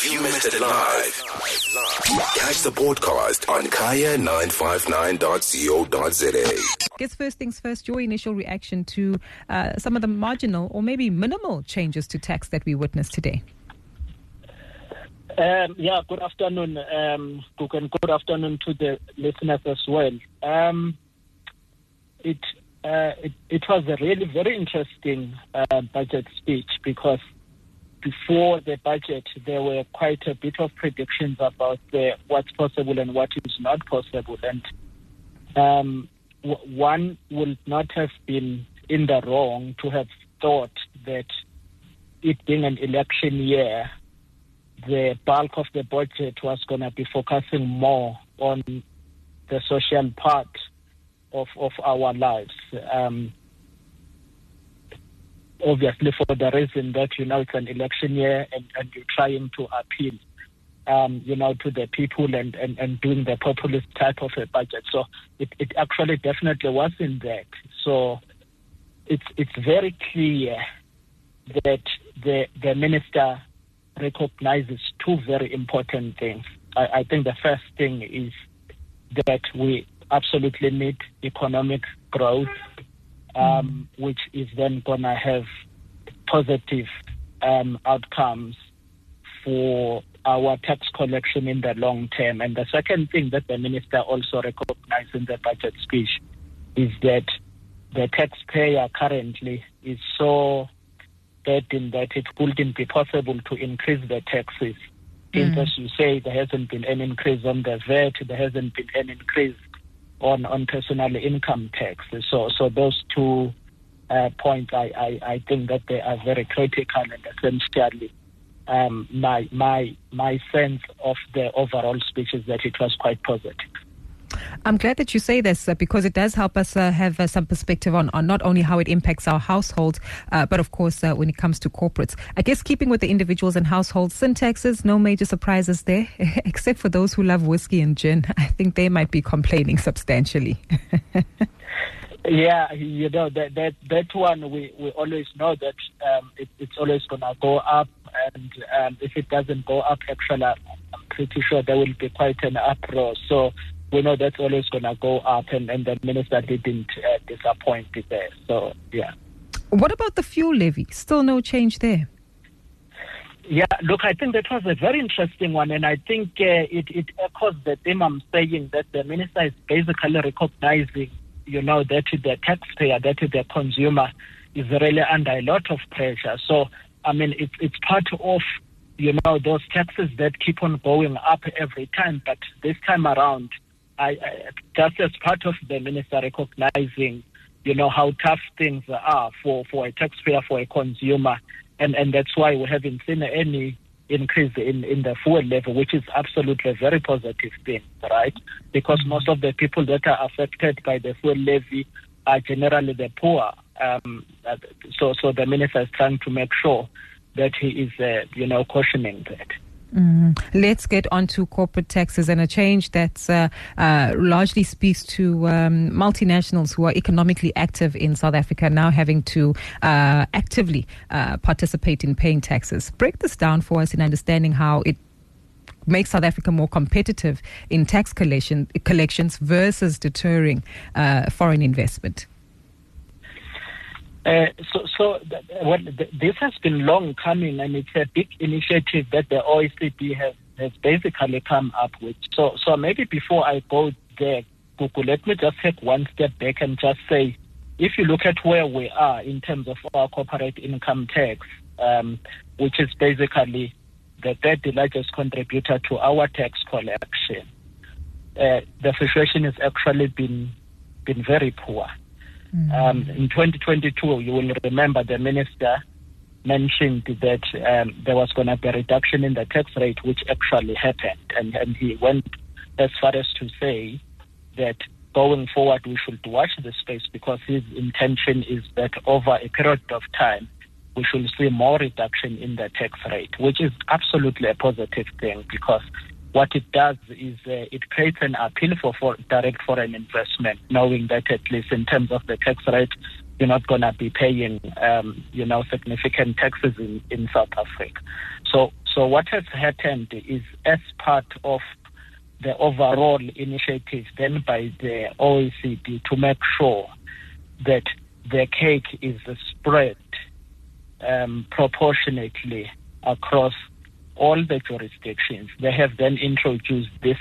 If you missed it live, catch the podcast on kaya959.co.za. Guess first things first, your initial reaction to uh, some of the marginal or maybe minimal changes to tax that we witnessed today. Um, yeah, good afternoon, um, and good afternoon to the listeners as well. Um, it, uh, it, it was a really very interesting uh, budget speech because before the budget there were quite a bit of predictions about the, what's possible and what is not possible, and um, w- one would not have been in the wrong to have thought that it being an election year, the bulk of the budget was going to be focusing more on the social part of, of our lives. Um, obviously, for the reason that, you know, it's an election year and, and you're trying to appeal, um, you know, to the people and, and, and doing the populist type of a budget. So it, it actually definitely was in that. So it's, it's very clear that the, the minister recognizes two very important things. I, I think the first thing is that we absolutely need economic growth, um, which is then going to have positive um, outcomes for our tax collection in the long term. And the second thing that the minister also recognized in the budget speech is that the taxpayer currently is so burdened that it wouldn't be possible to increase the taxes. Since, Mm. as you say, there hasn't been an increase on the VAT, there hasn't been an increase on, on personal income tax. So, so those two uh, points, I, I, I think that they are very critical and essentially um, my, my, my sense of the overall speech is that it was quite positive. I'm glad that you say this uh, because it does help us uh, have uh, some perspective on, on not only how it impacts our households, uh, but of course uh, when it comes to corporates. I guess keeping with the individuals and households, sin taxes, no major surprises there, except for those who love whiskey and gin. I think they might be complaining substantially. Yeah, you know that that that one we, we always know that um, it, it's always gonna go up, and um, if it doesn't go up, actually, I'm pretty sure there will be quite an uproar. So we know that's always gonna go up, and, and the minister didn't uh, disappoint there. So yeah. what about the fuel levy? Still no change there. Yeah, look, I think that was a very interesting one, and I think uh, it, it echoes the theme I'm saying that the minister is basically recognizing, you know, that the taxpayer, that the consumer is really under a lot of pressure. So, I mean, it's it's part of, you know, those taxes that keep on going up every time, but this time around, I, I just as part of the minister recognizing, you know, how tough things are for, for a taxpayer, for a consumer, and and that's why we haven't seen any increase in, in the fuel levy, which is absolutely a very positive thing, right? Because most of the people that are affected by the fuel levy are generally the poor. Um, uh, so so the minister is trying to make sure that he is, uh, you know, cautioning that. Mm. Let's get on to corporate taxes and a change that uh, uh, largely speaks to um, multinationals who are economically active in South Africa now having to uh, actively uh, participate in paying taxes. Break this down for us in understanding how it makes South Africa more competitive in tax collection, collections versus deterring uh, foreign investment. Uh, so, so well, th- this has been long coming, and it's a big initiative that the OECD has, has basically come up with. So, so maybe before I go there, Google, let me just take one step back and just say, if you look at where we are in terms of our corporate income tax, um, which is basically the third largest contributor to our tax collection, uh, the situation has actually been been very poor. Um, in 2022, you will remember the minister mentioned that um, there was going to be a reduction in the tax rate, which actually happened. And, and he went as far as to say that going forward, we should watch the space because his intention is that over a period of time, we should see more reduction in the tax rate, which is absolutely a positive thing because what it does is uh, it creates an appeal for, for direct foreign investment, knowing that at least in terms of the tax rate, you're not going to be paying, um, you know, significant taxes in, in South Africa. So, so what has happened is as part of the overall initiative then by the OECD to make sure that the cake is spread um, proportionately across all the jurisdictions. They have then introduced this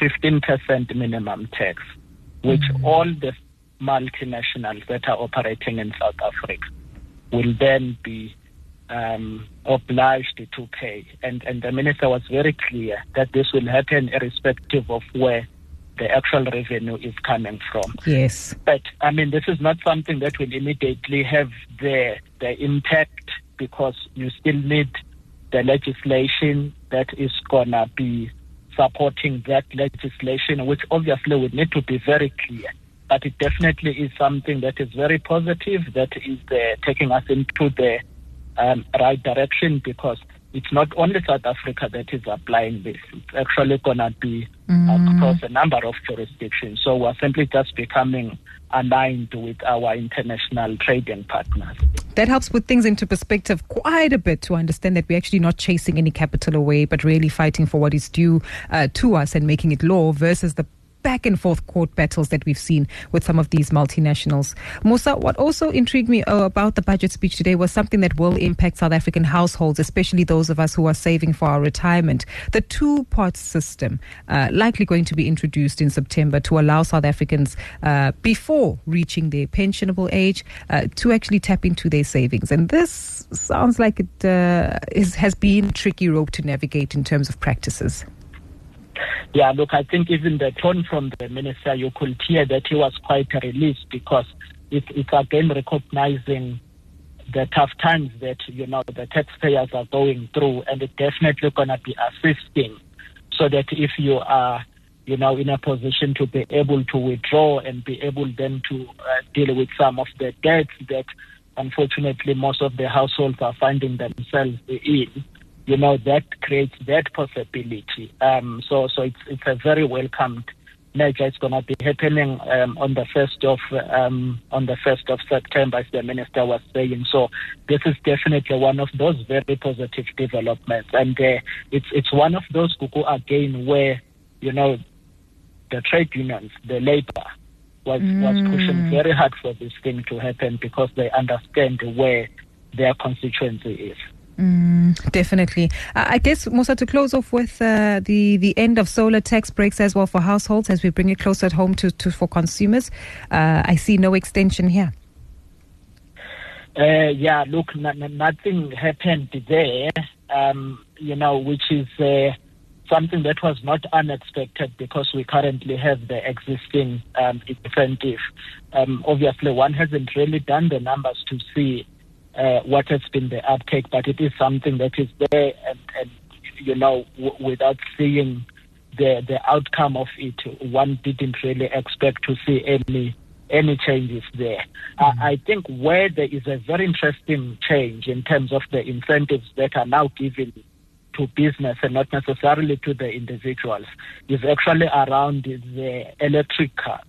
15% minimum tax, which mm-hmm. all the multinationals that are operating in South Africa will then be um, obliged to pay. And, and the minister was very clear that this will happen irrespective of where the actual revenue is coming from. Yes. But I mean, this is not something that will immediately have the the impact because you still need the legislation that is gonna be supporting that legislation, which obviously would need to be very clear. But it definitely is something that is very positive, that is uh, taking us into the um, right direction because it's not only South Africa that is applying this. It's actually going to be mm. across a number of jurisdictions. So we're simply just becoming aligned with our international trading partners. That helps put things into perspective quite a bit to understand that we're actually not chasing any capital away, but really fighting for what is due uh, to us and making it law versus the back and forth court battles that we've seen with some of these multinationals. Musa, what also intrigued me uh, about the budget speech today was something that will impact South African households, especially those of us who are saving for our retirement. The two-pot system, uh, likely going to be introduced in September to allow South Africans, uh, before reaching their pensionable age, uh, to actually tap into their savings. And this sounds like it uh, is, has been tricky rope to navigate in terms of practices. Yeah, look, I think even the tone from the minister, you could hear that he was quite relieved because it, it's again recognizing the tough times that, you know, the taxpayers are going through and it's definitely going to be assisting so that if you are, you know, in a position to be able to withdraw and be able then to uh, deal with some of the debts that unfortunately most of the households are finding themselves in, you know, that creates that possibility. Um, so, so it's, it's a very welcomed measure. It's going to be happening um, on the first of um, on the first of September, as the minister was saying. So, this is definitely one of those very positive developments, and uh, it's it's one of those kuku again where you know the trade unions, the labor, was mm. was pushing very hard for this thing to happen because they understand where their constituency is. Mm, definitely. I guess, Musa, to close off with uh, the the end of solar tax breaks as well for households as we bring it closer at home to, to for consumers. Uh, I see no extension here. Uh, yeah, look, n- nothing happened there. Um, you know, which is uh, something that was not unexpected because we currently have the existing um, incentive. Um, obviously, one hasn't really done the numbers to see uh, what has been the uptake, but it is something that is there, and, and you know, w- without seeing the the outcome of it, one didn't really expect to see any any changes there. Mm-hmm. I think where there is a very interesting change in terms of the incentives that are now given to business and not necessarily to the individuals is actually around the electric cars.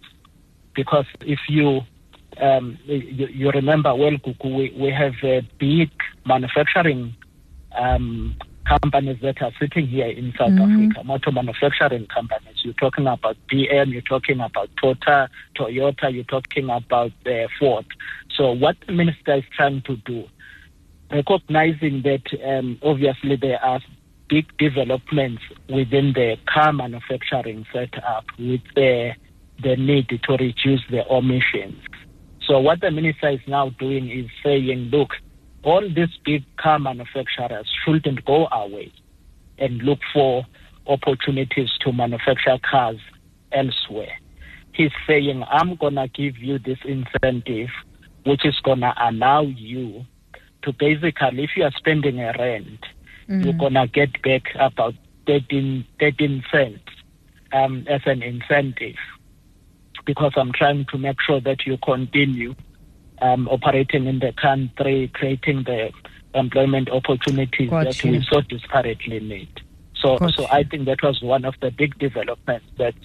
Because if you um, you, you, remember well, Kuku, we, we have uh, big manufacturing um, companies that are sitting here in South mm-hmm. Africa, motor manufacturing companies. You're talking about BM, you're talking about Tota, Toyota, you're talking about uh, Ford. So what the minister is trying to do, recognizing that um, obviously there are big developments within the car manufacturing setup with the, the need to reduce the emissions. So what the minister is now doing is saying, look, all these big car manufacturers shouldn't go away and look for opportunities to manufacture cars elsewhere. He's saying, I'm going to give you this incentive, which is going to allow you to basically, if you are spending a rent, mm-hmm. you're going to get back about 13, 13 cents um, as an incentive because I'm trying to make sure that you continue um, operating in the country, creating the employment opportunities that we so desperately need. So, so I think that was one of the big developments that's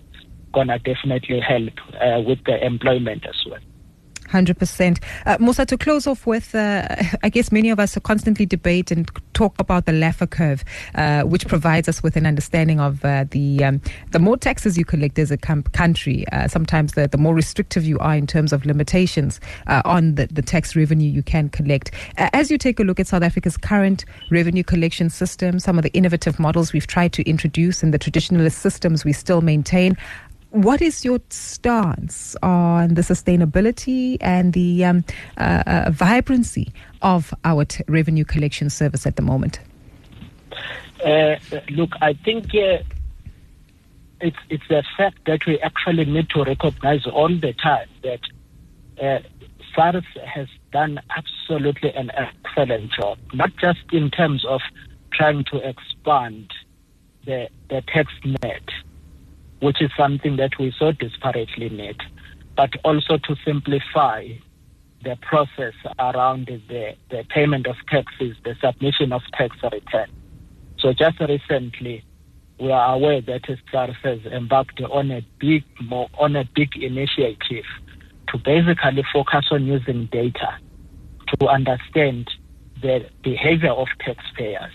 gonna definitely help uh, with the employment as well. 100%. Uh, Musa, to close off with, uh, I guess many of us constantly debate and talk about the Laffer curve, uh, which provides us with an understanding of uh, the um, the more taxes you collect as a com- country, uh, sometimes the, the more restrictive you are in terms of limitations uh, on the, the tax revenue you can collect. as you take a look at South Africa's current revenue collection system, some of the innovative models we've tried to introduce and the traditionalist systems we still maintain, what is your stance on the sustainability and the um, uh, uh, vibrancy of our t- revenue collection service at the moment? Uh, look, I think uh, it's it's a fact that we actually need to recognize all the time that uh, SARS has done absolutely an excellent job, not just in terms of trying to expand the the tax net which is something that we so desperately need, but also to simplify the process around the, the payment of taxes, the submission of tax return. So just recently, we are aware that SARS has embarked on a big, on a big initiative to basically focus on using data to understand the behavior of taxpayers,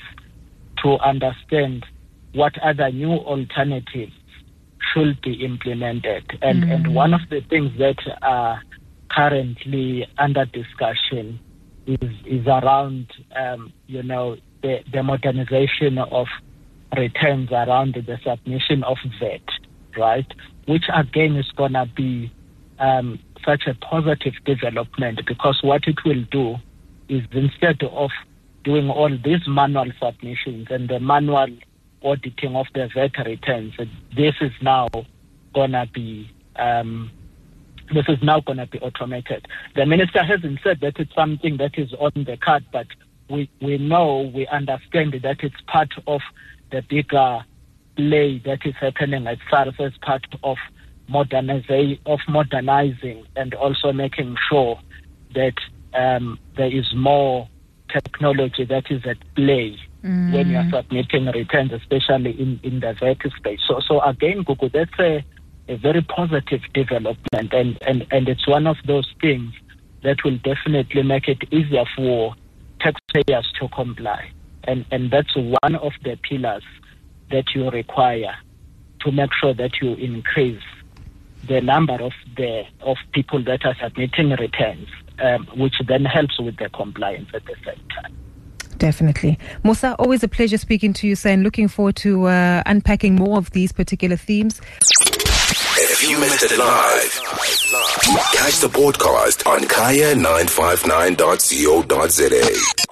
to understand what other new alternatives should be implemented. And, mm. and one of the things that are currently under discussion is, is around, um, you know, the, the modernization of returns around the submission of VAT, right? Which again is going to be um, such a positive development because what it will do is instead of doing all these manual submissions and the manual auditing of the VAT returns. This is now gonna be um, this is now gonna be automated. The minister hasn't said that it's something that is on the card, but we we know we understand that it's part of the bigger play that is happening at SARS as part of modernizing of modernizing and also making sure that um, there is more technology that is at play mm. when you are submitting returns, especially in, in the VAT space. So, so again, Google, that's a, a very positive development, and, and, and it's one of those things that will definitely make it easier for taxpayers to comply. And, and that's one of the pillars that you require to make sure that you increase the number of the of people that are submitting returns, um, which then helps with the compliance at the same time. Definitely. Musa, always a pleasure speaking to you, sir, and looking forward to uh, unpacking more of these particular themes. If you missed it live, catch the podcast on kaya959.co.za.